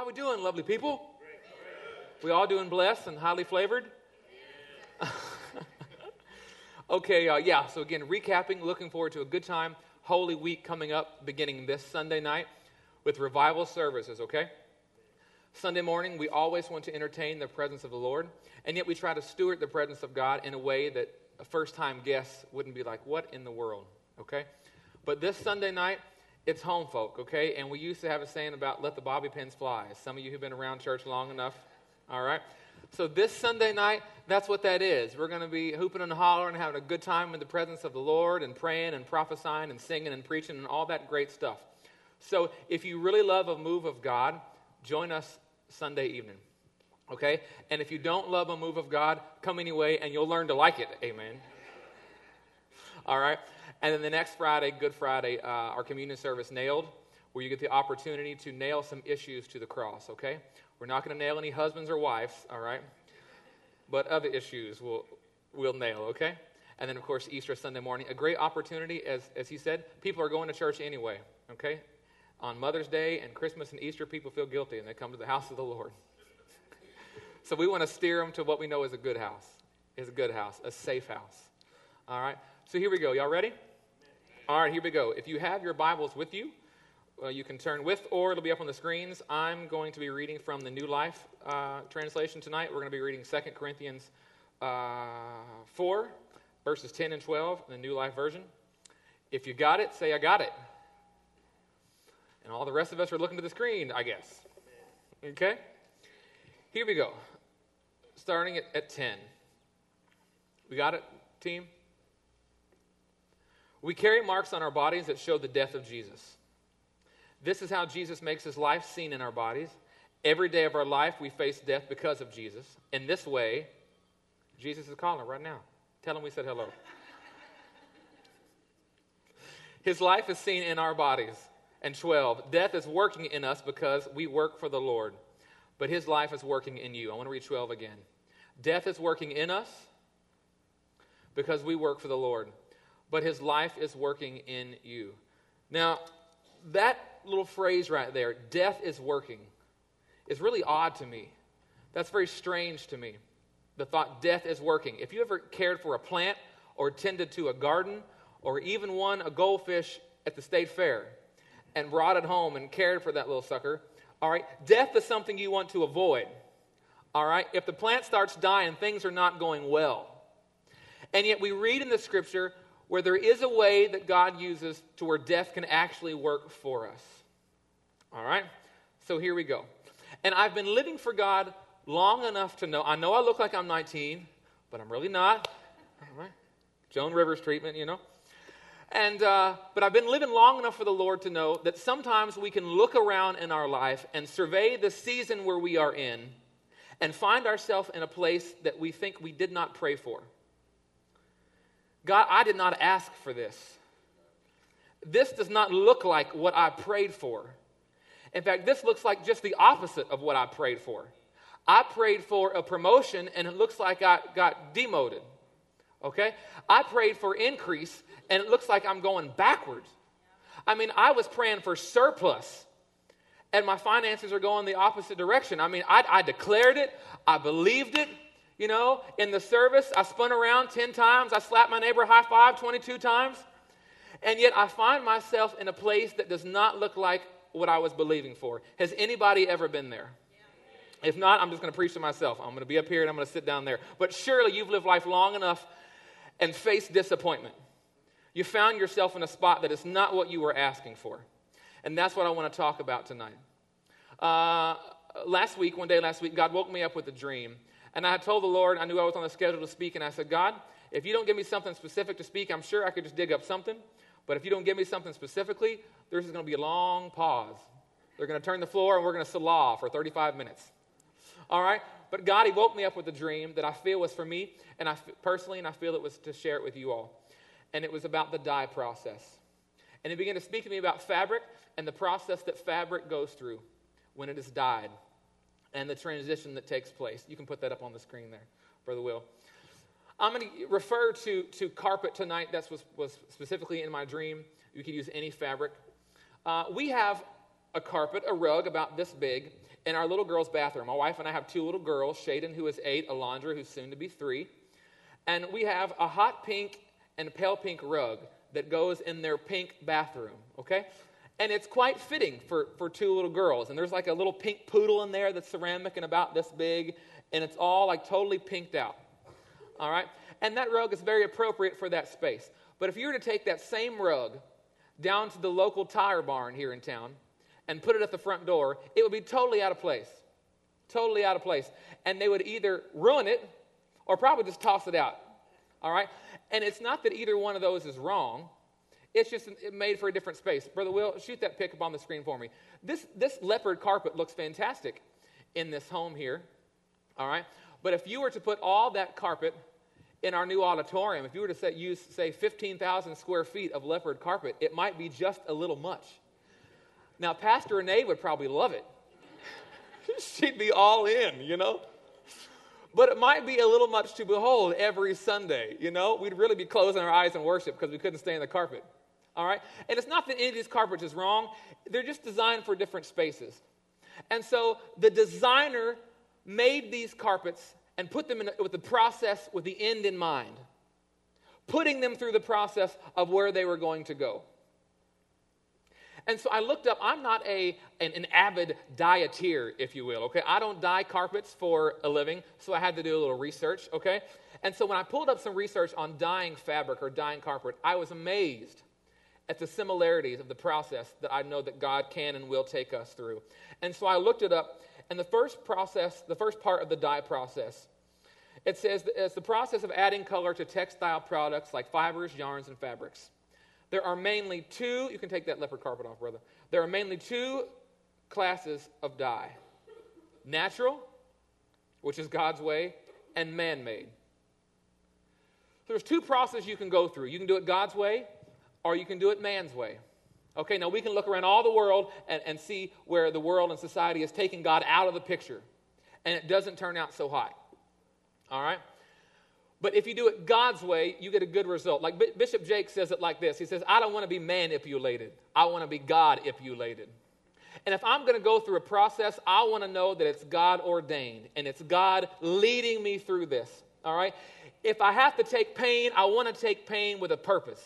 How we doing, lovely people? We all doing blessed and highly flavored? okay, uh, yeah, so again, recapping, looking forward to a good time, Holy Week coming up beginning this Sunday night with revival services, okay? Sunday morning, we always want to entertain the presence of the Lord, and yet we try to steward the presence of God in a way that a first time guest wouldn't be like, What in the world? Okay? But this Sunday night, it's home folk, okay? And we used to have a saying about let the bobby pins fly. Some of you who've been around church long enough, all right? So this Sunday night, that's what that is. We're going to be hooping and hollering having a good time in the presence of the Lord and praying and prophesying and singing and preaching and all that great stuff. So if you really love a move of God, join us Sunday evening. Okay? And if you don't love a move of God, come anyway and you'll learn to like it. Amen. All right? And then the next Friday, Good Friday, uh, our communion service nailed, where you get the opportunity to nail some issues to the cross, okay? We're not going to nail any husbands or wives, all right? But other issues we'll, we'll nail, okay? And then, of course, Easter Sunday morning, a great opportunity, as, as he said, people are going to church anyway, okay? On Mother's Day and Christmas and Easter, people feel guilty and they come to the house of the Lord. so we want to steer them to what we know is a good house, is a good house, a safe house. All right? So here we go. Y'all ready? All right, here we go. If you have your Bibles with you, uh, you can turn with or it'll be up on the screens. I'm going to be reading from the New Life uh, translation tonight. We're going to be reading 2 Corinthians uh, 4, verses 10 and 12 in the New Life version. If you got it, say, I got it. And all the rest of us are looking to the screen, I guess. Okay? Here we go. Starting at, at 10. We got it, team? We carry marks on our bodies that show the death of Jesus. This is how Jesus makes his life seen in our bodies. Every day of our life, we face death because of Jesus. In this way, Jesus is calling right now. Tell him we said hello. his life is seen in our bodies. And 12, death is working in us because we work for the Lord, but his life is working in you. I want to read 12 again. Death is working in us because we work for the Lord but his life is working in you. Now, that little phrase right there, death is working, is really odd to me. That's very strange to me. The thought, death is working. If you ever cared for a plant or tended to a garden or even won a goldfish at the state fair and brought it home and cared for that little sucker, all right, death is something you want to avoid. All right, if the plant starts dying, things are not going well. And yet we read in the scripture where there is a way that God uses to where death can actually work for us. All right? So here we go. And I've been living for God long enough to know. I know I look like I'm 19, but I'm really not. All right? Joan Rivers treatment, you know. And uh, but I've been living long enough for the Lord to know that sometimes we can look around in our life and survey the season where we are in, and find ourselves in a place that we think we did not pray for. God, I did not ask for this. This does not look like what I prayed for. In fact, this looks like just the opposite of what I prayed for. I prayed for a promotion and it looks like I got demoted. Okay? I prayed for increase and it looks like I'm going backwards. I mean, I was praying for surplus and my finances are going the opposite direction. I mean, I, I declared it, I believed it, you know, in the service, I spun around 10 times. I slapped my neighbor high five 22 times. And yet I find myself in a place that does not look like what I was believing for. Has anybody ever been there? If not, I'm just going to preach to myself. I'm going to be up here and I'm going to sit down there. But surely you've lived life long enough and faced disappointment. You found yourself in a spot that is not what you were asking for. And that's what I want to talk about tonight. Uh, last week, one day last week, God woke me up with a dream. And I had told the Lord, I knew I was on the schedule to speak, and I said, God, if you don't give me something specific to speak, I'm sure I could just dig up something. But if you don't give me something specifically, there's going to be a long pause. They're going to turn the floor, and we're going to selah for 35 minutes. All right? But God, He woke me up with a dream that I feel was for me, and I personally, and I feel it was to share it with you all. And it was about the dye process. And He began to speak to me about fabric and the process that fabric goes through when it is dyed and the transition that takes place. You can put that up on the screen there, Brother Will. I'm going to refer to, to carpet tonight. That was, was specifically in my dream. You could use any fabric. Uh, we have a carpet, a rug about this big, in our little girl's bathroom. My wife and I have two little girls, Shaden, who is eight, Alondra, who's soon to be three. And we have a hot pink and pale pink rug that goes in their pink bathroom, okay? And it's quite fitting for, for two little girls. And there's like a little pink poodle in there that's ceramic and about this big, and it's all like totally pinked out, all right? And that rug is very appropriate for that space. But if you were to take that same rug down to the local tire barn here in town and put it at the front door, it would be totally out of place. Totally out of place. And they would either ruin it or probably just toss it out. All right? And it's not that either one of those is wrong. It's just made for a different space. Brother Will, shoot that pic up on the screen for me. This, this leopard carpet looks fantastic in this home here. All right? But if you were to put all that carpet in our new auditorium, if you were to say, use, say, 15,000 square feet of leopard carpet, it might be just a little much. Now, Pastor Renee would probably love it. She'd be all in, you know? But it might be a little much to behold every Sunday, you know? We'd really be closing our eyes in worship because we couldn't stay in the carpet. All right? And it's not that any of these carpets is wrong, they're just designed for different spaces. And so the designer made these carpets and put them in with the process with the end in mind, putting them through the process of where they were going to go. And so I looked up, I'm not a, an, an, avid dyeteer, if you will, okay? I don't dye carpets for a living, so I had to do a little research, okay? And so when I pulled up some research on dyeing fabric or dyeing carpet, I was amazed at the similarities of the process that I know that God can and will take us through. And so I looked it up, and the first process, the first part of the dye process, it says it's the process of adding color to textile products like fibers, yarns, and fabrics. There are mainly two, you can take that leopard carpet off, brother. There are mainly two classes of dye natural, which is God's way, and man made. So there's two processes you can go through. You can do it God's way, or you can do it man's way. Okay, now we can look around all the world and, and see where the world and society has taken God out of the picture, and it doesn't turn out so hot. All right? But if you do it God's way, you get a good result. Like B- Bishop Jake says it like this He says, I don't want to be manipulated, I want to be God manipulated. And if I'm going to go through a process, I want to know that it's God ordained and it's God leading me through this. All right? If I have to take pain, I want to take pain with a purpose.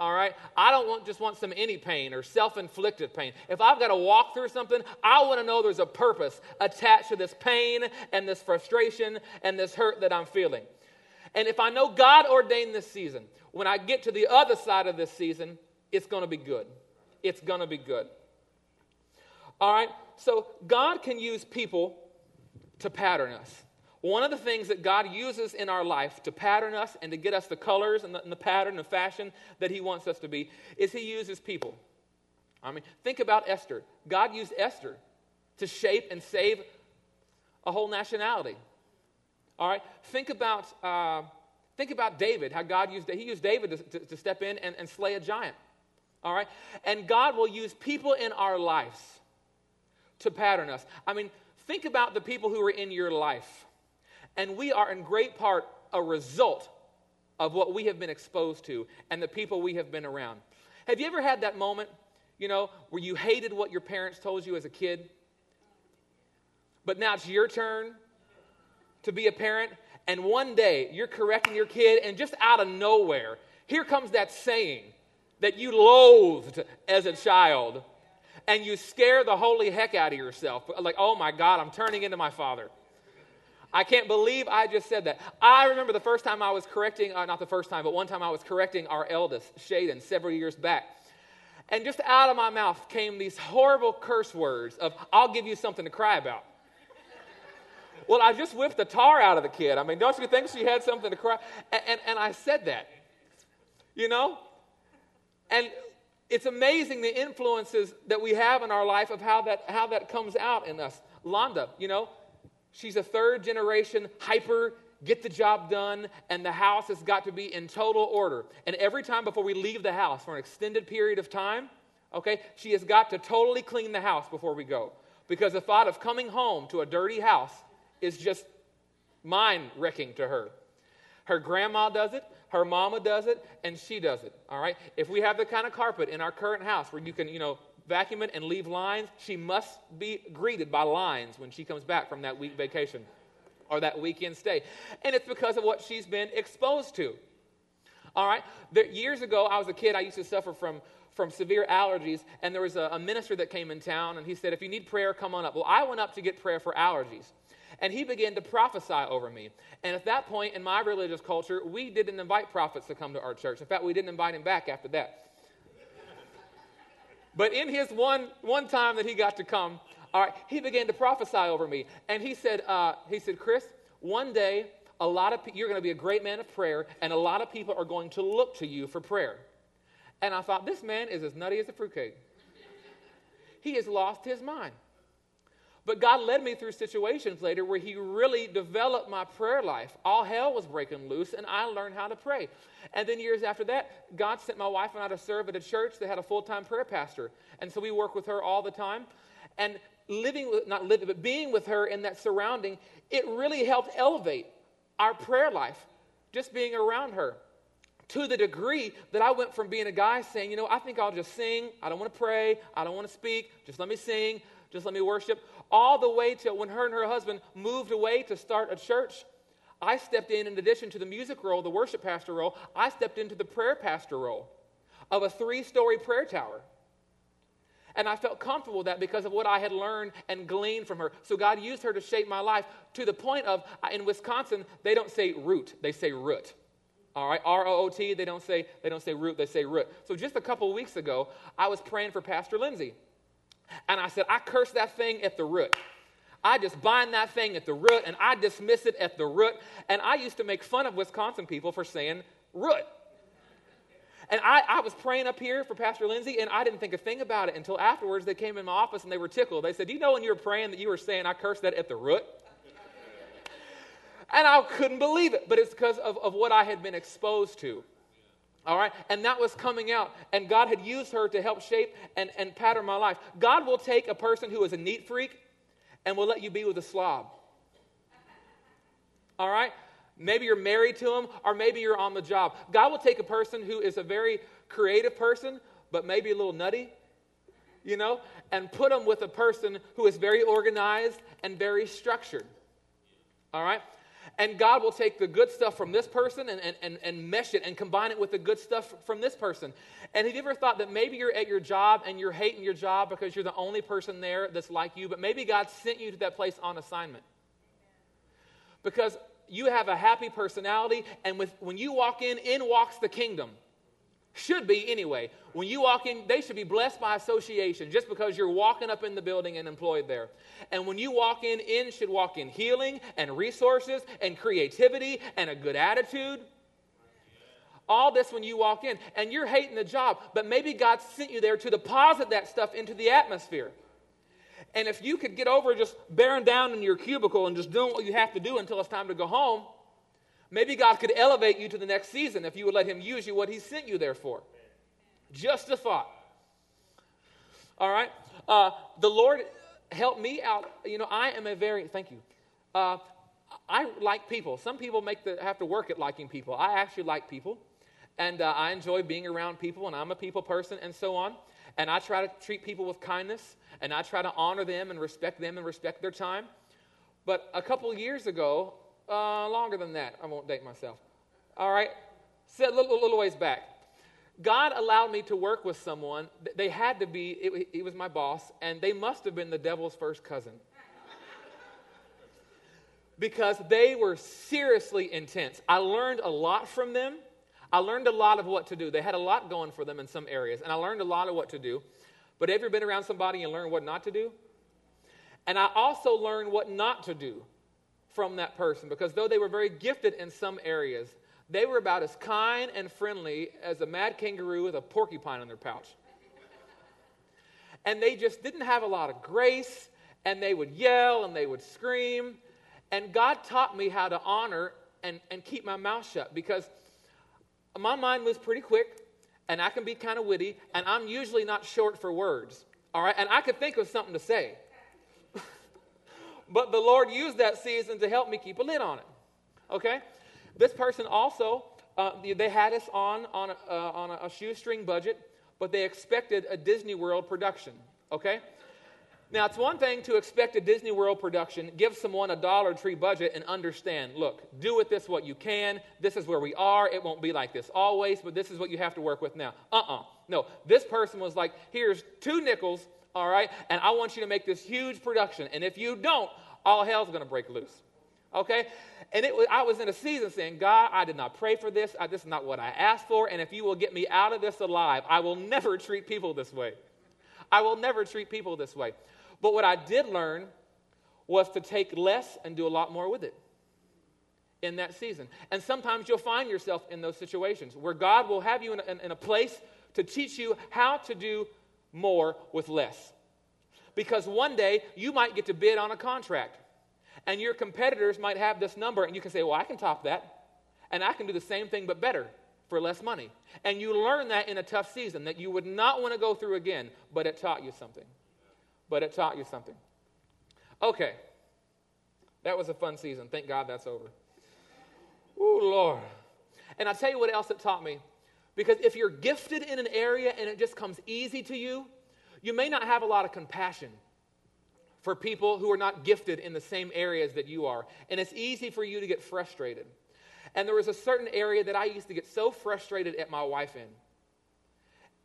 All right? I don't want, just want some any pain or self inflicted pain. If I've got to walk through something, I want to know there's a purpose attached to this pain and this frustration and this hurt that I'm feeling. And if I know God ordained this season, when I get to the other side of this season, it's going to be good. It's going to be good. All right? So God can use people to pattern us. One of the things that God uses in our life to pattern us and to get us the colors and the, and the pattern and fashion that He wants us to be is He uses people. I mean, think about Esther. God used Esther to shape and save a whole nationality. All right? Think about, uh, think about David, how God used, he used David to, to, to step in and, and slay a giant. All right? And God will use people in our lives to pattern us. I mean, think about the people who are in your life. And we are in great part a result of what we have been exposed to and the people we have been around. Have you ever had that moment, you know, where you hated what your parents told you as a kid? But now it's your turn to be a parent, and one day you're correcting your kid, and just out of nowhere, here comes that saying that you loathed as a child, and you scare the holy heck out of yourself. Like, oh my God, I'm turning into my father. I can't believe I just said that. I remember the first time I was correcting, uh, not the first time, but one time I was correcting our eldest, Shaden, several years back. And just out of my mouth came these horrible curse words of, I'll give you something to cry about. Well, I just whipped the tar out of the kid. I mean, don't you think she had something to cry? And, and, and I said that, you know? And it's amazing the influences that we have in our life of how that, how that comes out in us. Londa, you know, she's a third generation hyper get the job done, and the house has got to be in total order. And every time before we leave the house for an extended period of time, okay, she has got to totally clean the house before we go. Because the thought of coming home to a dirty house is just mind wrecking to her. Her grandma does it, her mama does it, and she does it. All right? If we have the kind of carpet in our current house where you can, you know, vacuum it and leave lines, she must be greeted by lines when she comes back from that week vacation or that weekend stay. And it's because of what she's been exposed to. All right? There, years ago, I was a kid, I used to suffer from, from severe allergies, and there was a, a minister that came in town, and he said, If you need prayer, come on up. Well, I went up to get prayer for allergies. And he began to prophesy over me. And at that point in my religious culture, we didn't invite prophets to come to our church. In fact, we didn't invite him back after that. But in his one, one time that he got to come, all right, he began to prophesy over me. And he said, uh, he said, Chris, one day a lot of you're going to be a great man of prayer, and a lot of people are going to look to you for prayer. And I thought, this man is as nutty as a fruitcake. he has lost his mind. But God led me through situations later where He really developed my prayer life. All hell was breaking loose, and I learned how to pray. And then years after that, God sent my wife and I to serve at a church that had a full time prayer pastor. And so we work with her all the time. And living, with, not living, but being with her in that surrounding, it really helped elevate our prayer life, just being around her. To the degree that I went from being a guy saying, you know, I think I'll just sing. I don't want to pray. I don't want to speak. Just let me sing. Just let me worship. All the way to when her and her husband moved away to start a church. I stepped in, in addition to the music role, the worship pastor role, I stepped into the prayer pastor role of a three story prayer tower. And I felt comfortable with that because of what I had learned and gleaned from her. So God used her to shape my life to the point of, uh, in Wisconsin, they don't say root, they say root. All right, R O O T. They don't say they don't say root. They say root. So just a couple weeks ago, I was praying for Pastor Lindsay, and I said, I curse that thing at the root. I just bind that thing at the root, and I dismiss it at the root. And I used to make fun of Wisconsin people for saying root. And I, I was praying up here for Pastor Lindsay, and I didn't think a thing about it until afterwards they came in my office and they were tickled. They said, Do you know when you were praying that you were saying, I cursed that at the root? and I couldn't believe it, but it's because of, of what I had been exposed to. All right? And that was coming out. And God had used her to help shape and, and pattern my life. God will take a person who is a neat freak and will let you be with a slob. All right? Maybe you're married to him, or maybe you're on the job. God will take a person who is a very creative person, but maybe a little nutty, you know, and put them with a person who is very organized and very structured. All right? And God will take the good stuff from this person and, and, and, and mesh it and combine it with the good stuff from this person. And have you ever thought that maybe you're at your job and you're hating your job because you're the only person there that's like you, but maybe God sent you to that place on assignment? Because you have a happy personality, and with, when you walk in, in walks the kingdom. Should be anyway. When you walk in, they should be blessed by association just because you're walking up in the building and employed there. And when you walk in, in should walk in healing and resources and creativity and a good attitude. All this when you walk in, and you're hating the job, but maybe God sent you there to deposit that stuff into the atmosphere. And if you could get over just bearing down in your cubicle and just doing what you have to do until it's time to go home, maybe God could elevate you to the next season if you would let Him use you what He sent you there for. Just a thought. All right? Uh, the Lord helped me out. You know, I am a very, thank you. Uh, I like people. Some people make the, have to work at liking people. I actually like people. And uh, I enjoy being around people, and I'm a people person, and so on. And I try to treat people with kindness and I try to honor them and respect them and respect their time. But a couple years ago, uh, longer than that, I won't date myself. All right, said a little, little ways back. God allowed me to work with someone. They had to be, it, it was my boss, and they must have been the devil's first cousin. because they were seriously intense. I learned a lot from them. I learned a lot of what to do. They had a lot going for them in some areas, and I learned a lot of what to do. But have you ever been around somebody and learned what not to do? And I also learned what not to do from that person because though they were very gifted in some areas, they were about as kind and friendly as a mad kangaroo with a porcupine in their pouch. And they just didn't have a lot of grace, and they would yell and they would scream. And God taught me how to honor and, and keep my mouth shut because my mind moves pretty quick and I can be kind of witty, and I'm usually not short for words. All right, and I could think of something to say. But the Lord used that season to help me keep a lid on it. Okay? This person also, uh, they had us on, on, a, uh, on a shoestring budget, but they expected a Disney World production, okay? Now, it's one thing to expect a Disney World production, give someone a Dollar Tree budget, and understand look, do with this what you can. This is where we are. It won't be like this always, but this is what you have to work with now. Uh uh No, this person was like, here's two nickels, all right, and I want you to make this huge production. And if you don't, all hell's going to break loose. Okay? And it was, I was in a season saying, God, I did not pray for this. I, this is not what I asked for. And if you will get me out of this alive, I will never treat people this way. I will never treat people this way. But what I did learn was to take less and do a lot more with it in that season. And sometimes you'll find yourself in those situations where God will have you in a, in a place to teach you how to do more with less. Because one day you might get to bid on a contract and your competitors might have this number, and you can say, Well, I can top that, and I can do the same thing but better for less money. And you learn that in a tough season that you would not want to go through again, but it taught you something. But it taught you something. Okay. That was a fun season. Thank God that's over. Oh, Lord. And I'll tell you what else it taught me. Because if you're gifted in an area and it just comes easy to you, you may not have a lot of compassion for people who are not gifted in the same areas that you are. And it's easy for you to get frustrated. And there was a certain area that I used to get so frustrated at my wife in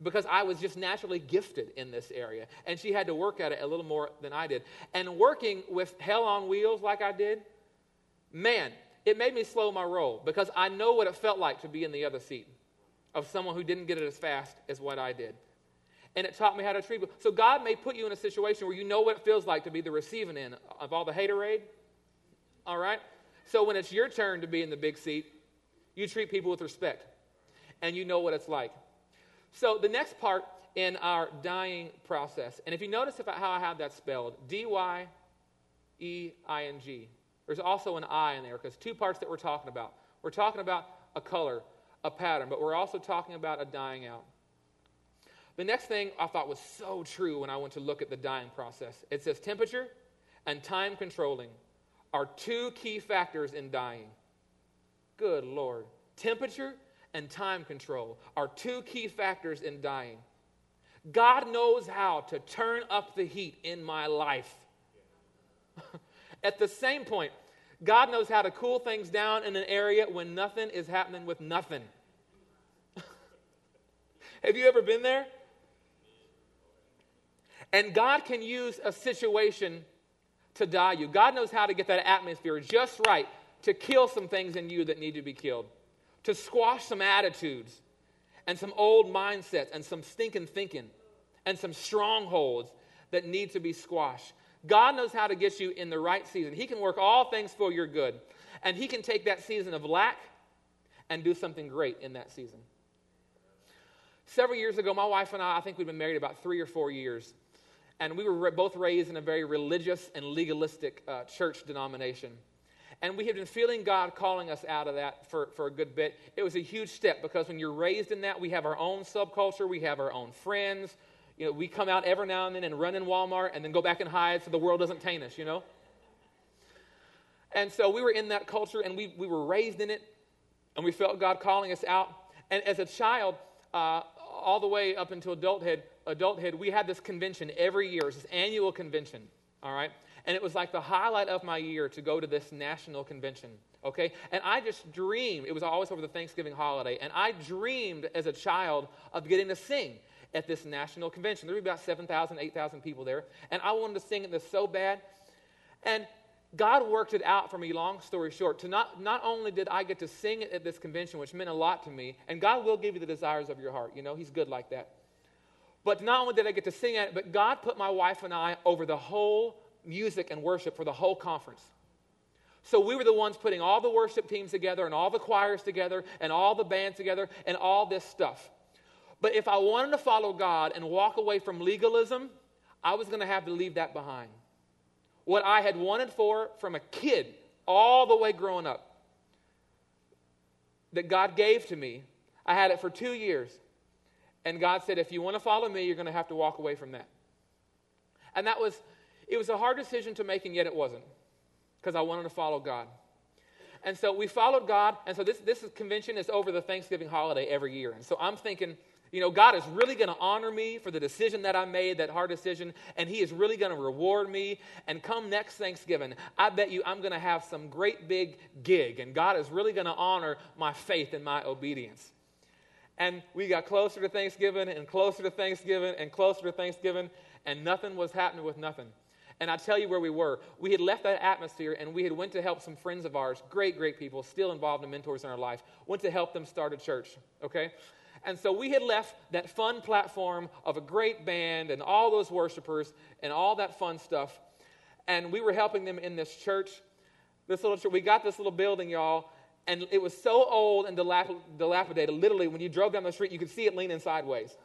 because I was just naturally gifted in this area. And she had to work at it a little more than I did. And working with hell on wheels like I did, man, it made me slow my roll because I know what it felt like to be in the other seat of someone who didn't get it as fast as what I did and it taught me how to treat people. So God may put you in a situation where you know what it feels like to be the receiving end of all the haterade. All right? So when it's your turn to be in the big seat, you treat people with respect. And you know what it's like. So the next part in our dying process, and if you notice I, how I have that spelled, D Y E I N G. There's also an I in there because two parts that we're talking about. We're talking about a color, a pattern, but we're also talking about a dying out. The next thing I thought was so true when I went to look at the dying process it says temperature and time controlling are two key factors in dying. Good Lord. Temperature and time control are two key factors in dying. God knows how to turn up the heat in my life. At the same point, God knows how to cool things down in an area when nothing is happening with nothing. Have you ever been there? And God can use a situation to die you. God knows how to get that atmosphere just right to kill some things in you that need to be killed, to squash some attitudes and some old mindsets and some stinking thinking and some strongholds that need to be squashed. God knows how to get you in the right season. He can work all things for your good. And He can take that season of lack and do something great in that season. Several years ago, my wife and I, I think we'd been married about three or four years and we were both raised in a very religious and legalistic uh, church denomination. And we had been feeling God calling us out of that for, for a good bit. It was a huge step because when you're raised in that, we have our own subculture, we have our own friends. You know, we come out every now and then and run in Walmart and then go back and hide so the world doesn't taint us, you know? And so we were in that culture and we, we were raised in it and we felt God calling us out. And as a child, uh, all the way up until adulthood, adulthood, we had this convention every year. It was this annual convention, all right? And it was like the highlight of my year to go to this national convention, okay? And I just dreamed, it was always over the Thanksgiving holiday, and I dreamed as a child of getting to sing at this national convention. There were about 7,000, 8,000 people there, and I wanted to sing it this so bad. And God worked it out for me, long story short. To not, not only did I get to sing at this convention, which meant a lot to me, and God will give you the desires of your heart. You know, He's good like that. But not only did I get to sing at it, but God put my wife and I over the whole music and worship for the whole conference. So we were the ones putting all the worship teams together and all the choirs together and all the bands together and all this stuff. But if I wanted to follow God and walk away from legalism, I was going to have to leave that behind. What I had wanted for from a kid all the way growing up that God gave to me, I had it for two years. And God said, if you want to follow me, you're going to have to walk away from that. And that was, it was a hard decision to make, and yet it wasn't, because I wanted to follow God. And so we followed God, and so this, this convention is over the Thanksgiving holiday every year. And so I'm thinking, You know, God is really going to honor me for the decision that I made, that hard decision, and He is really going to reward me. And come next Thanksgiving, I bet you I'm going to have some great big gig, and God is really going to honor my faith and my obedience. And we got closer to Thanksgiving and closer to Thanksgiving and closer to Thanksgiving, and nothing was happening with nothing. And I tell you where we were. We had left that atmosphere and we had went to help some friends of ours, great, great people, still involved in mentors in our life, went to help them start a church, okay? And so we had left that fun platform of a great band and all those worshipers and all that fun stuff. And we were helping them in this church. This little church, we got this little building, y'all, and it was so old and dilapidated. Literally, when you drove down the street, you could see it leaning sideways.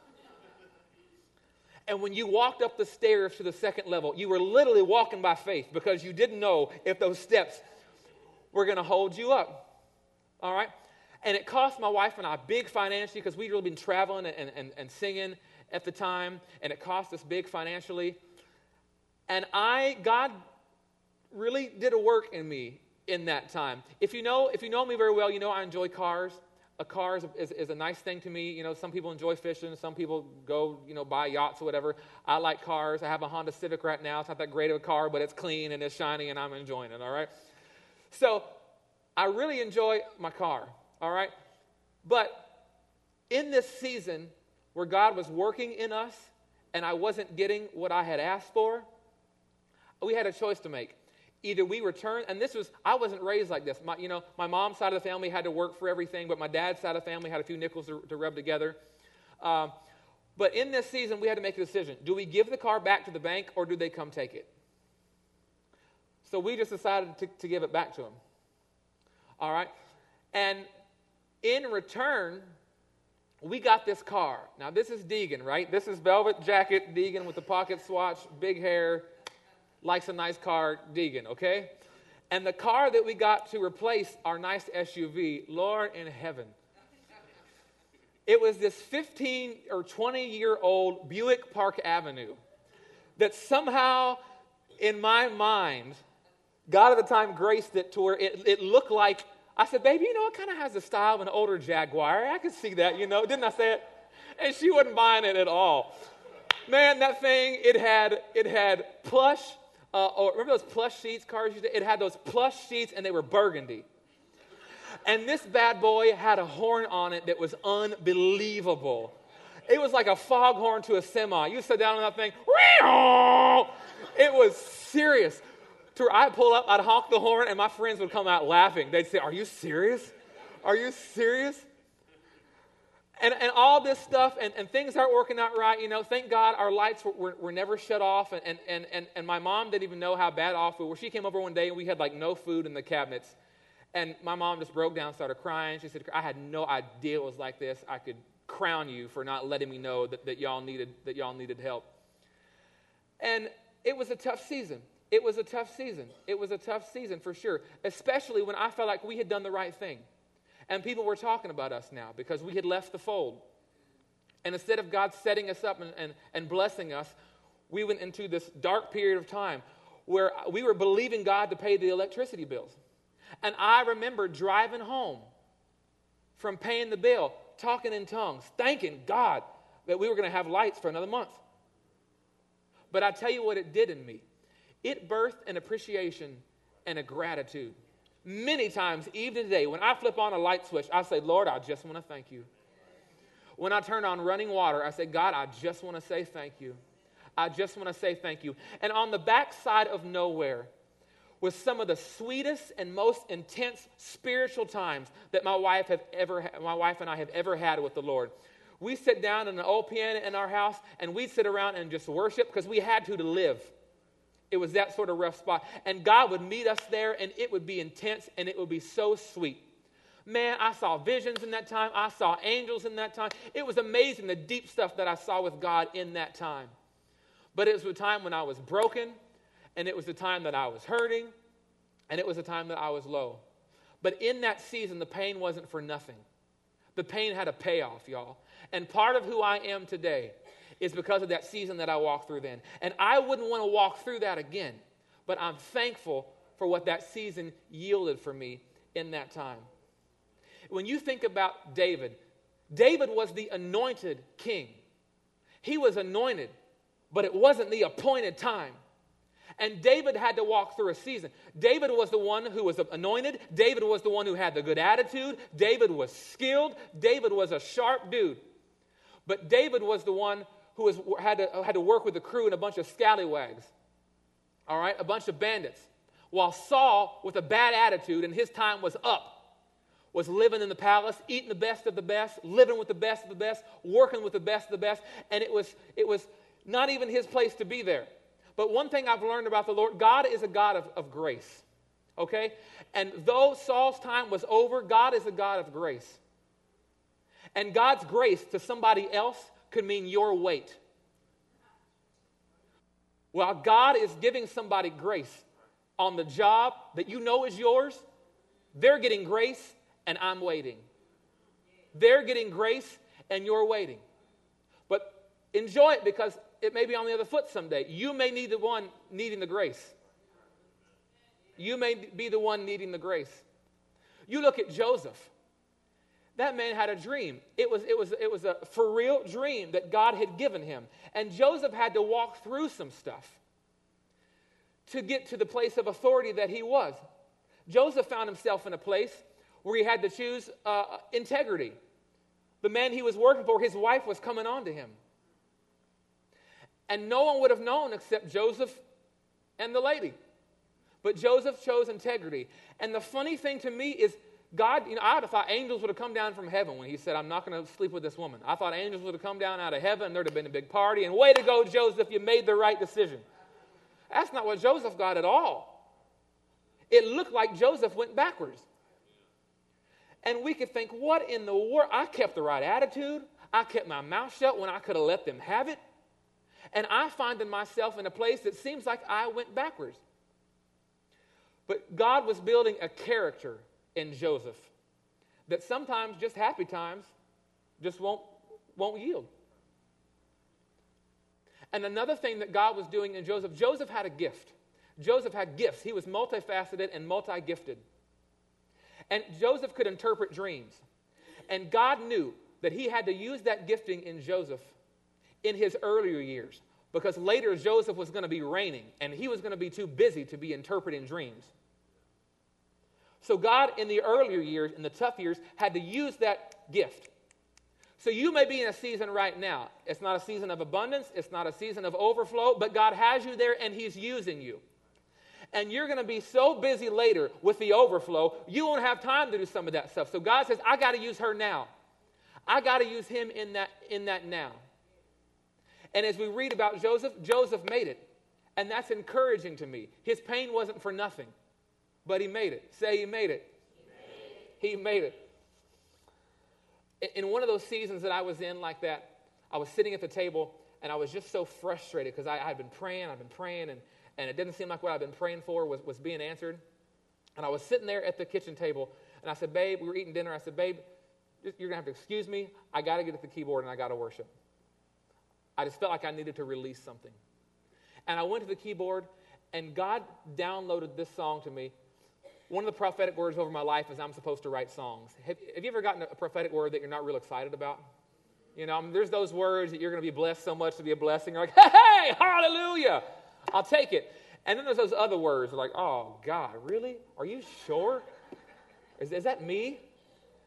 And when you walked up the stairs to the second level, you were literally walking by faith because you didn't know if those steps were going to hold you up. All right? And it cost my wife and I big financially because we'd really been traveling and, and, and singing at the time, and it cost us big financially. And I, God really did a work in me in that time. If you know, if you know me very well, you know I enjoy cars. A car is, is, is, a nice thing to me. You know, some people enjoy fishing. Some people go, you know, buy yachts or whatever. I like cars. I have a Honda Civic right now. It's not that great of a car, but it's clean and it's shiny and I'm enjoying it, all right? So I really enjoy my car, all right? But in this season where God was working in us and I wasn't getting what I had asked for, we had a choice to make either we return, and this was, I wasn't raised like this. My, you know, my mom's side of the family had to work for everything, but my dad's side of the family had a few nickels to, to rub together. Um, but in this season, we had to make a decision. Do we give the car back to the bank or do they come take it? So we just decided to, to give it back to them. All right? And in return, we got this car. Now, this is Deegan, right? This is velvet jacket, Deegan with the pocket swatch, big hair, likes a nice car, Deegan, okay? And the car that we got to replace our nice SUV, Lord in heaven, it was this 15 or 20 year old Buick Park Avenue that somehow, in my mind, God at the time graced it to where it, it looked like, I said, baby, you know, it kind of has the style of an older Jaguar. I could see that, you know. Didn't I say it? And she wasn't buying it at all. Man, that thing, it had, it had plush uh, or remember those plush sheets cars used to, it had those plush sheets and they were burgundy and this bad boy had a horn on it that was unbelievable it was like a foghorn to a semi you sit down on that thing it was serious to where I'd pull up I'd honk the horn and my friends would come out laughing they'd say are you serious are you serious and, and all this stuff, and, and things aren't working out right. You know, thank God our lights were, were, were never shut off. And, and, and, and my mom didn't even know how bad off we were. She came over one day and we had like no food in the cabinets. And my mom just broke down, started crying. She said, I had no idea it was like this. I could crown you for not letting me know that, that, y'all, needed, that y'all needed help. And it was a tough season. It was a tough season. It was a tough season for sure, especially when I felt like we had done the right thing. And people were talking about us now because we had left the fold. And instead of God setting us up and, and, and blessing us, we went into this dark period of time where we were believing God to pay the electricity bills. And I remember driving home from paying the bill, talking in tongues, thanking God that we were going to have lights for another month. But I tell you what it did in me it birthed an appreciation and a gratitude Many times, even today, when I flip on a light switch, I say, Lord, I just want to thank you. When I turn on running water, I say, God, I just want to say thank you. I just want to say thank you. And on the backside of nowhere was some of the sweetest and most intense spiritual times that my wife have ever my wife and I have ever had with the Lord. We sit down in an old piano in our house and we sit around and just worship because we had to to live. It was that sort of rough spot. And God would meet us there, and it would be intense, and it would be so sweet. Man, I saw visions in that time. I saw angels in that time. It was amazing the deep stuff that I saw with God in that time. But it was a time when I was broken, and it was a time that I was hurting, and it was a time that I was low. But in that season, the pain wasn't for nothing. The pain had a payoff, y'all. And part of who I am today is because of that season that I walked through then. And I wouldn't want to walk through that again, but I'm thankful for what that season yielded for me in that time. When you think about David, David was the anointed king. He was anointed, but it wasn't the appointed time. And David had to walk through a season. David was the one who was anointed. David was the one who had the good attitude. David was skilled. David was a sharp dude. But David was the one who was, had, to, had to work with a crew and a bunch of scallywags. All right, a bunch of bandits. While Saul, with a bad attitude, and his time was up, was living in the palace, eating the best of the best, living with the best of the best, working with the best of the best, and it was, it was not even his place to be there. But one thing I've learned about the Lord God is a God of, of grace. Okay? And though Saul's time was over, God is a God of grace. And God's grace to somebody else could mean your wait. While God is giving somebody grace on the job that you know is yours, they're getting grace and I'm waiting. They're getting grace and you're waiting. But enjoy it because it may be on the other foot someday. You may need the one needing the grace. You may be the one needing the grace. You look at Joseph. That man had a dream. It was, it was, it was a for real dream that God had given him. And Joseph had to walk through some stuff to get to the place of authority that he was. Joseph found himself in a place where he had to choose uh, integrity. The man he was working for, his wife was coming on to him. And no one would have known except Joseph and the lady. But Joseph chose integrity. And the funny thing to me is, God, you know, I would have thought angels would have come down from heaven when he said, I'm not going to sleep with this woman. I thought angels would have come down out of heaven, there'd have been a big party, and way to go, Joseph, you made the right decision. That's not what Joseph got at all. It looked like Joseph went backwards. And we could think, what in the world? I kept the right attitude. I kept my mouth shut when I could have let them have it. And I find myself in a place that seems like I went backwards. But God was building a character in Joseph that sometimes just happy times just won't, won't yield. And another thing that God was doing in Joseph, Joseph had a gift. Joseph had gifts. He was multifaceted and multi gifted. And Joseph could interpret dreams. And God knew that he had to use that gifting in Joseph in his earlier years because later Joseph was going to be reigning and he was going to be too busy to be interpreting dreams. So, God, in the earlier years, in the tough years, had to use that gift. So, you may be in a season right now. It's not a season of abundance, it's not a season of overflow, but God has you there and He's using you and you're going to be so busy later with the overflow, you won't have time to do some of that stuff. So God says, I got to use her now. I got to use him in that, in that now. And as we read about Joseph, Joseph made it. And that's encouraging to me. His pain wasn't for nothing, but he made it. Say, he made it. He made it. He made it. In one of those seasons that I was in like that, I was sitting at the table and I was just so frustrated because I, had been praying, I'd been praying, and and it didn't seem like what I'd been praying for was, was being answered. And I was sitting there at the kitchen table, and I said, Babe, we were eating dinner. I said, Babe, you're going to have to excuse me. I got to get at the keyboard and I got to worship. I just felt like I needed to release something. And I went to the keyboard, and God downloaded this song to me. One of the prophetic words over my life is I'm supposed to write songs. Have, have you ever gotten a prophetic word that you're not real excited about? You know, I mean, there's those words that you're going to be blessed so much to be a blessing. You're like, hey, hallelujah. I'll take it. And then there's those other words like, oh, God, really? Are you sure? Is, is that me?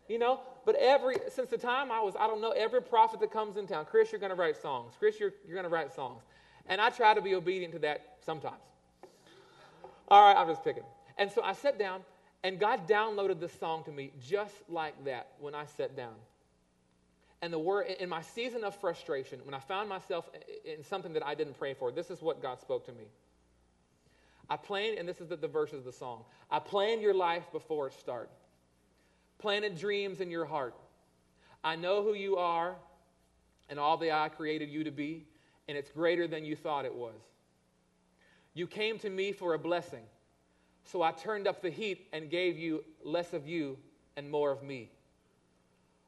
You know, but every, since the time I was, I don't know, every prophet that comes in town, Chris, you're going to write songs. Chris, you're, you're going to write songs. And I try to be obedient to that sometimes. All right, I'm just picking. And so I sat down, and God downloaded this song to me just like that when I sat down. And the word, in my season of frustration, when I found myself in something that I didn't pray for, this is what God spoke to me. I plan, and this is the, the verses of the song I plan your life before it started, planted dreams in your heart. I know who you are and all that I created you to be, and it's greater than you thought it was. You came to me for a blessing, so I turned up the heat and gave you less of you and more of me.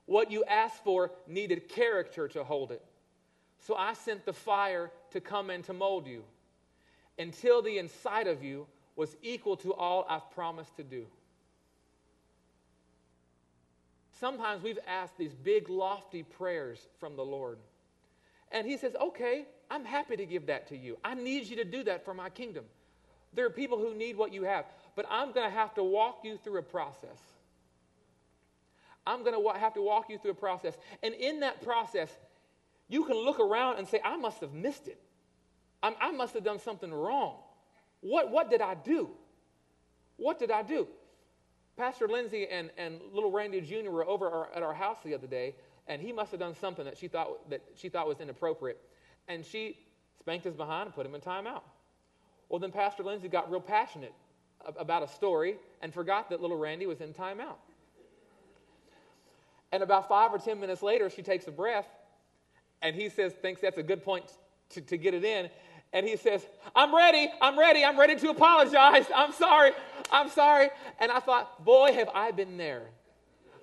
What you asked for needed character to hold it. So I sent the fire to come and to mold you until the inside of you was equal to all I've promised to do. sometimes we've asked these big, lofty prayers from the Lord. And He says, Okay, I'm happy to give that to you. I need you to do that for my kingdom. There are people who need what you have, but I'm going to have to walk you through a process. I'm going to have to walk you through a process. And in that process, you can look around and say, I must have missed it. I'm, i must have done something wrong. What, what did I do? What did I do? Pastor Lindsay and, and little Randy Jr. were over our, at our house the other day, and he must have done something that she thought, that she thought was inappropriate. And she spanked his behind and put him in timeout. Well, then Pastor Lindsay got real passionate about a story and forgot that little Randy was in timeout. And about five or ten minutes later, she takes a breath, and he says, thinks that's a good point to, to get it in. And he says, I'm ready, I'm ready, I'm ready to apologize. I'm sorry, I'm sorry. And I thought, boy, have I been there.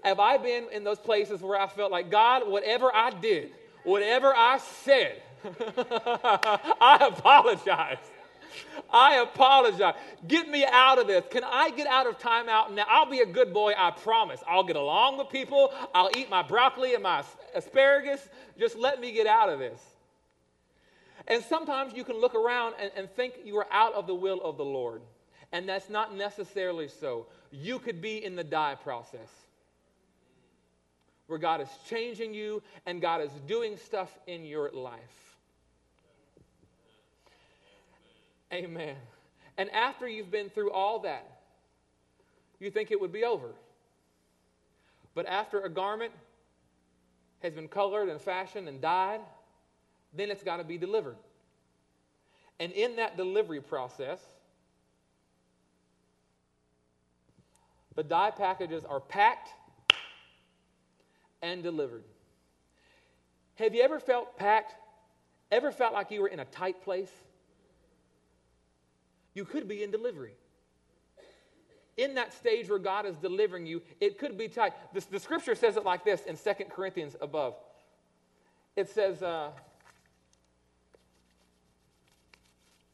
Have I been in those places where I felt like, God, whatever I did, whatever I said, I apologize. I apologize. Get me out of this. Can I get out of timeout now? I'll be a good boy, I promise. I'll get along with people. I'll eat my broccoli and my asparagus. Just let me get out of this. And sometimes you can look around and, and think you are out of the will of the Lord. And that's not necessarily so. You could be in the die process where God is changing you and God is doing stuff in your life. Amen. And after you've been through all that, you think it would be over. But after a garment has been colored and fashioned and dyed, then it's got to be delivered. And in that delivery process, the dye packages are packed and delivered. Have you ever felt packed? Ever felt like you were in a tight place? You could be in delivery. In that stage where God is delivering you, it could be tight. The, the scripture says it like this in 2 Corinthians above. It says, uh,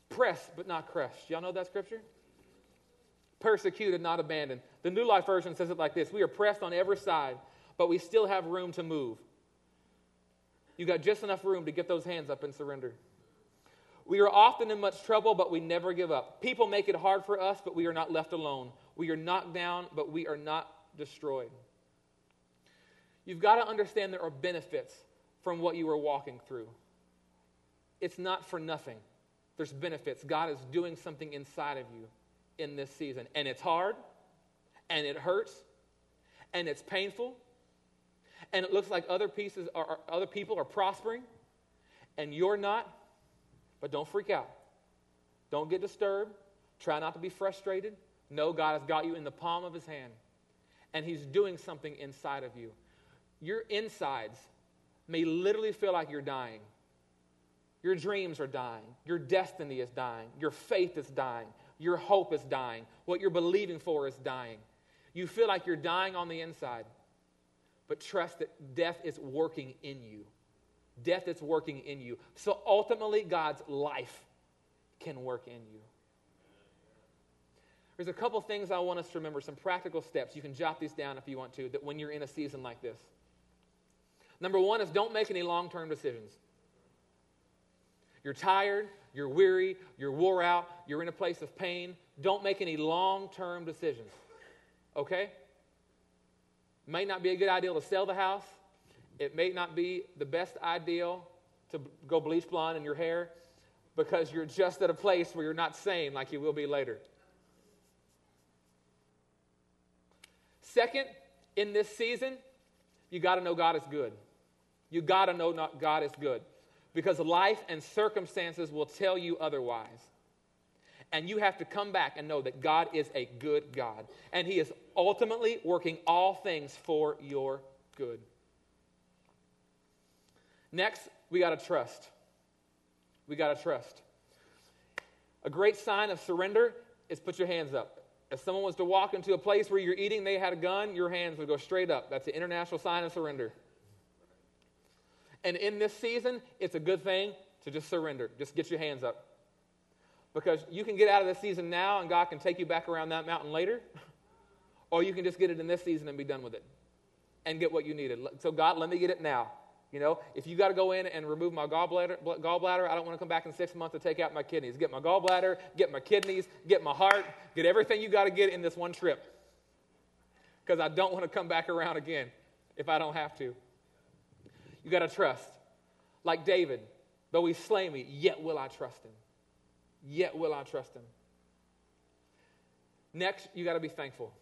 pressed but not crushed. Y'all know that scripture? Persecuted, not abandoned. The New Life Version says it like this We are pressed on every side, but we still have room to move. You got just enough room to get those hands up and surrender. We are often in much trouble, but we never give up. People make it hard for us, but we are not left alone. We are knocked down, but we are not destroyed. You've got to understand there are benefits from what you are walking through. It's not for nothing. There's benefits. God is doing something inside of you in this season. And it's hard, and it hurts, and it's painful, and it looks like other pieces are, other people are prospering, and you're not but don't freak out. Don't get disturbed. Try not to be frustrated. Know God has got you in the palm of his hand, and he's doing something inside of you. Your insides may literally feel like you're dying. Your dreams are dying. Your destiny is dying. Your faith is dying. Your hope is dying. What you're believing for is dying. You feel like you're dying on the inside, but trust that death is working in you death that's working in you. So ultimately, God's life can work in you. There's a couple things I want us to remember, some practical steps. You can jot these down if you want to, that when you're in a season like this. Number one is don't make any long term decisions. You're tired, you're weary, you're wore out, you're in a place of pain. Don't make any long term decisions. Okay? May not be a good idea to sell the house. It may not be the best ideal to go bleach blonde in your hair because you're just at a place where you're not sane like you will be later. Second, in this season, you got to know God is good. You got to know God is good because life and circumstances will tell you otherwise. And you have to come back and know that God is a good God. And He is ultimately working all things for your good. Next, we got to trust. We got to trust. A great sign of surrender is put your hands up. If someone was to walk into a place where you're eating, they had a gun, your hands would go straight up. That's an international sign of surrender. And in this season, it's a good thing to just surrender. Just get your hands up. Because you can get out of this season now and God can take you back around that mountain later, or you can just get it in this season and be done with it. and get what you needed. So, God, let me get it now. You know, if you got to go in and remove my gallbladder, gallbladder, I don't want to come back in six months to take out my kidneys. Get my gallbladder, get my kidneys, get my heart, get everything you got to get in this one trip. Because I don't want to come back around again if I don't have to. You got to trust. Like David, though he slay me, yet will I trust him. Yet will I trust him. Next, you got to be thankful.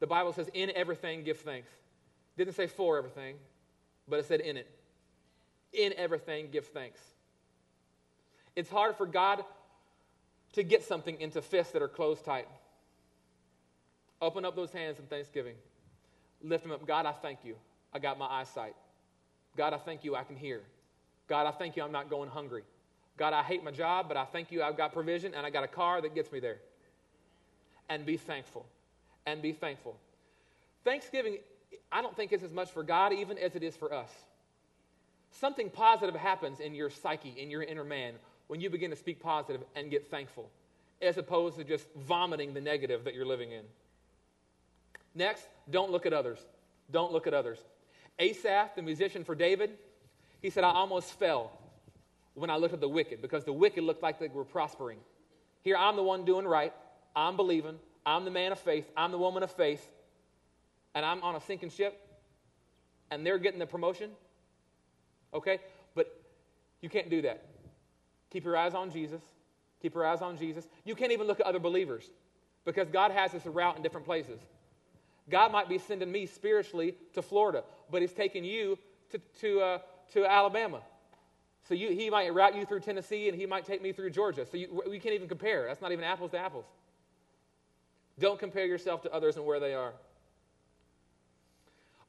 The Bible says, in everything, give thanks. Didn't say for everything, but it said in it. In everything, give thanks. It's hard for God to get something into fists that are closed tight. Open up those hands in thanksgiving. Lift them up. God, I thank you. I got my eyesight. God, I thank you I can hear. God, I thank you I'm not going hungry. God, I hate my job, but I thank you I've got provision and I got a car that gets me there. And be thankful. And be thankful. Thanksgiving, I don't think it's as much for God even as it is for us. Something positive happens in your psyche, in your inner man, when you begin to speak positive and get thankful, as opposed to just vomiting the negative that you're living in. Next, don't look at others. Don't look at others. Asaph, the musician for David, he said, I almost fell when I looked at the wicked because the wicked looked like they were prospering. Here, I'm the one doing right. I'm believing. I'm the man of faith. I'm the woman of faith. And I'm on a sinking ship and they're getting the promotion. Okay? But you can't do that. Keep your eyes on Jesus. Keep your eyes on Jesus. You can't even look at other believers because God has us route in different places. God might be sending me spiritually to Florida, but He's taking you to, to, uh, to Alabama. So you, He might route you through Tennessee and He might take me through Georgia. So you, we can't even compare. That's not even apples to apples. Don't compare yourself to others and where they are.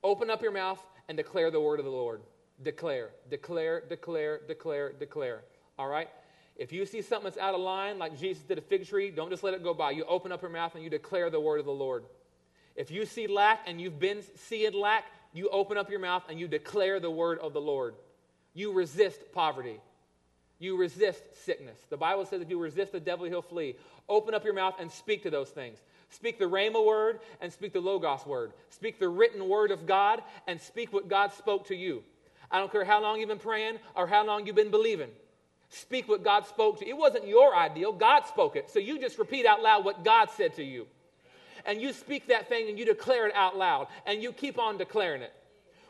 Open up your mouth and declare the word of the Lord. Declare, declare, declare, declare, declare. All right? If you see something that's out of line, like Jesus did a fig tree, don't just let it go by. You open up your mouth and you declare the word of the Lord. If you see lack and you've been seeing lack, you open up your mouth and you declare the word of the Lord. You resist poverty. You resist sickness. The Bible says if you resist the devil, he'll flee. Open up your mouth and speak to those things. Speak the Rhema word and speak the Logos word. Speak the written word of God and speak what God spoke to you. I don't care how long you've been praying or how long you've been believing. Speak what God spoke to you. It wasn't your ideal, God spoke it. So you just repeat out loud what God said to you and you speak that thing and you declare it out loud and you keep on declaring it.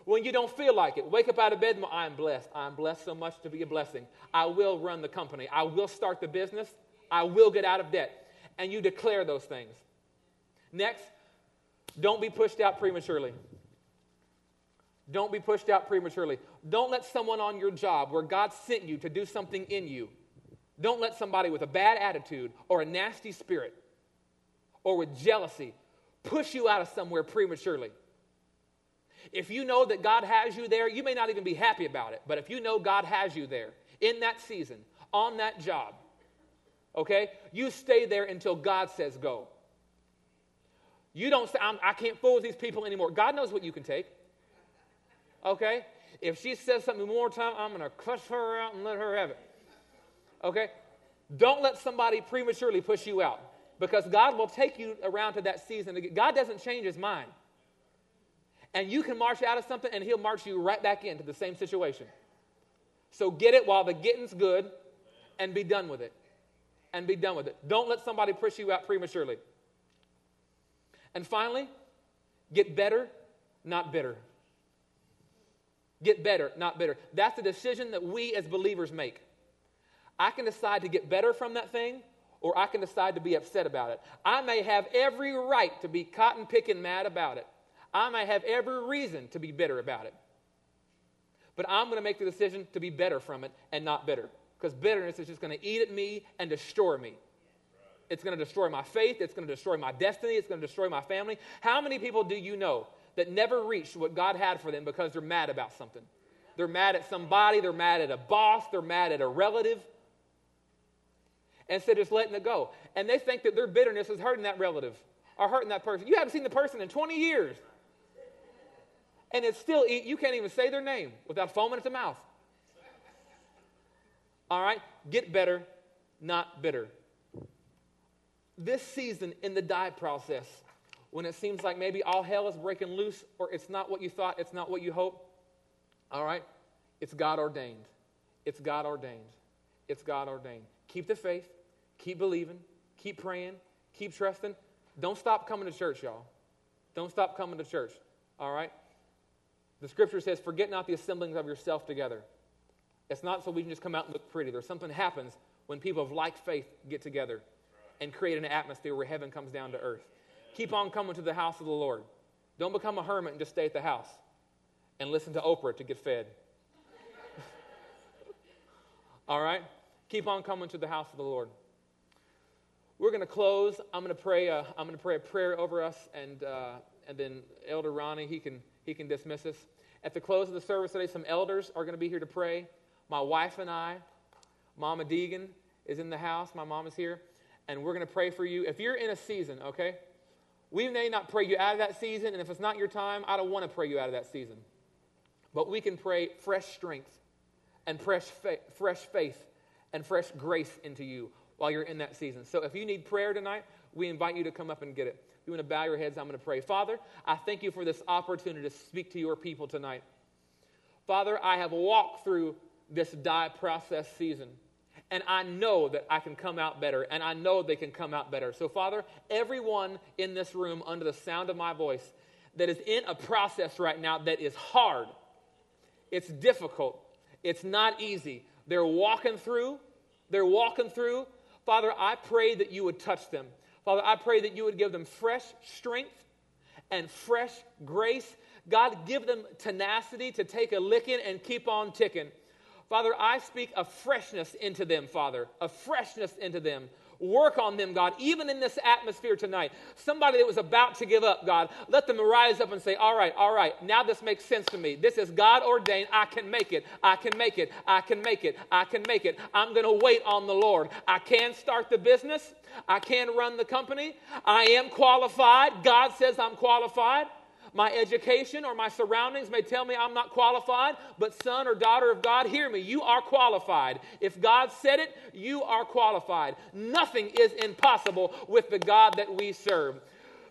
When you don't feel like it, wake up out of bed and I'm blessed. I'm blessed so much to be a blessing. I will run the company. I will start the business. I will get out of debt. And you declare those things. Next, don't be pushed out prematurely. Don't be pushed out prematurely. Don't let someone on your job where God sent you to do something in you, don't let somebody with a bad attitude or a nasty spirit or with jealousy push you out of somewhere prematurely. If you know that God has you there, you may not even be happy about it, but if you know God has you there in that season, on that job, okay, you stay there until God says go. You don't say, I can't fool with these people anymore. God knows what you can take. Okay? If she says something one more time, I'm going to cuss her out and let her have it. Okay? Don't let somebody prematurely push you out because God will take you around to that season. God doesn't change his mind. And you can march out of something and he'll march you right back into the same situation. So get it while the getting's good and be done with it. And be done with it. Don't let somebody push you out prematurely. And finally, get better, not bitter. Get better, not bitter. That's a decision that we as believers make. I can decide to get better from that thing, or I can decide to be upset about it. I may have every right to be cotton picking mad about it. I may have every reason to be bitter about it. But I'm going to make the decision to be better from it and not bitter. Because bitterness is just going to eat at me and destroy me. It's going to destroy my faith. It's going to destroy my destiny. It's going to destroy my family. How many people do you know that never reached what God had for them because they're mad about something? They're mad at somebody. They're mad at a boss. They're mad at a relative instead of just letting it go. And they think that their bitterness is hurting that relative or hurting that person. You haven't seen the person in 20 years. And it's still, you can't even say their name without foaming at the mouth. All right? Get better, not bitter. This season in the die process, when it seems like maybe all hell is breaking loose or it's not what you thought, it's not what you hope, all right? It's God ordained. It's God ordained. It's God ordained. Keep the faith, keep believing, keep praying, keep trusting. Don't stop coming to church, y'all. Don't stop coming to church, all right? The scripture says, Forget not the assemblings of yourself together. It's not so we can just come out and look pretty. There's something happens when people of like faith get together and create an atmosphere where heaven comes down to earth. Keep on coming to the house of the Lord. Don't become a hermit and just stay at the house and listen to Oprah to get fed. All right? Keep on coming to the house of the Lord. We're going to close. I'm going to pray. A, I'm going to pray a prayer over us, and uh, and then Elder Ronnie he can he can dismiss us. At the close of the service today, some elders are going to be here to pray. My wife and I, Mama Deegan is in the house. My mom is here, and we're going to pray for you. If you're in a season, okay, we may not pray you out of that season, and if it's not your time, I don't want to pray you out of that season. But we can pray fresh strength and fresh faith, fresh faith and fresh grace into you while you're in that season. So if you need prayer tonight, we invite you to come up and get it. If you want to bow your heads, I'm going to pray. Father, I thank you for this opportunity to speak to your people tonight. Father, I have walked through this die process season. And I know that I can come out better, and I know they can come out better. So, Father, everyone in this room, under the sound of my voice, that is in a process right now that is hard, it's difficult, it's not easy. They're walking through, they're walking through. Father, I pray that you would touch them. Father, I pray that you would give them fresh strength and fresh grace. God, give them tenacity to take a licking and keep on ticking. Father, I speak a freshness into them, Father, a freshness into them. Work on them, God, even in this atmosphere tonight. Somebody that was about to give up, God, let them rise up and say, All right, all right, now this makes sense to me. This is God ordained. I can make it. I can make it. I can make it. I can make it. I'm going to wait on the Lord. I can start the business. I can run the company. I am qualified. God says I'm qualified. My education or my surroundings may tell me I'm not qualified, but son or daughter of God, hear me. You are qualified. If God said it, you are qualified. Nothing is impossible with the God that we serve.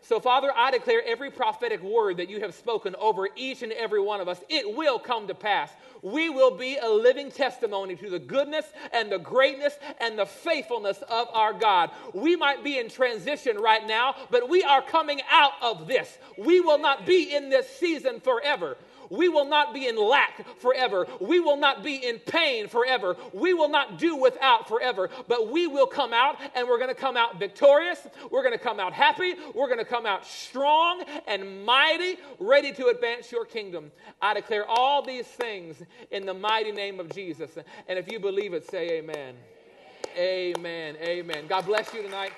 So, Father, I declare every prophetic word that you have spoken over each and every one of us, it will come to pass. We will be a living testimony to the goodness and the greatness and the faithfulness of our God. We might be in transition right now, but we are coming out of this. We will not be in this season forever. We will not be in lack forever. We will not be in pain forever. We will not do without forever. But we will come out and we're going to come out victorious. We're going to come out happy. We're going to come out strong and mighty, ready to advance your kingdom. I declare all these things in the mighty name of Jesus. And if you believe it, say amen. Amen. Amen. God bless you tonight.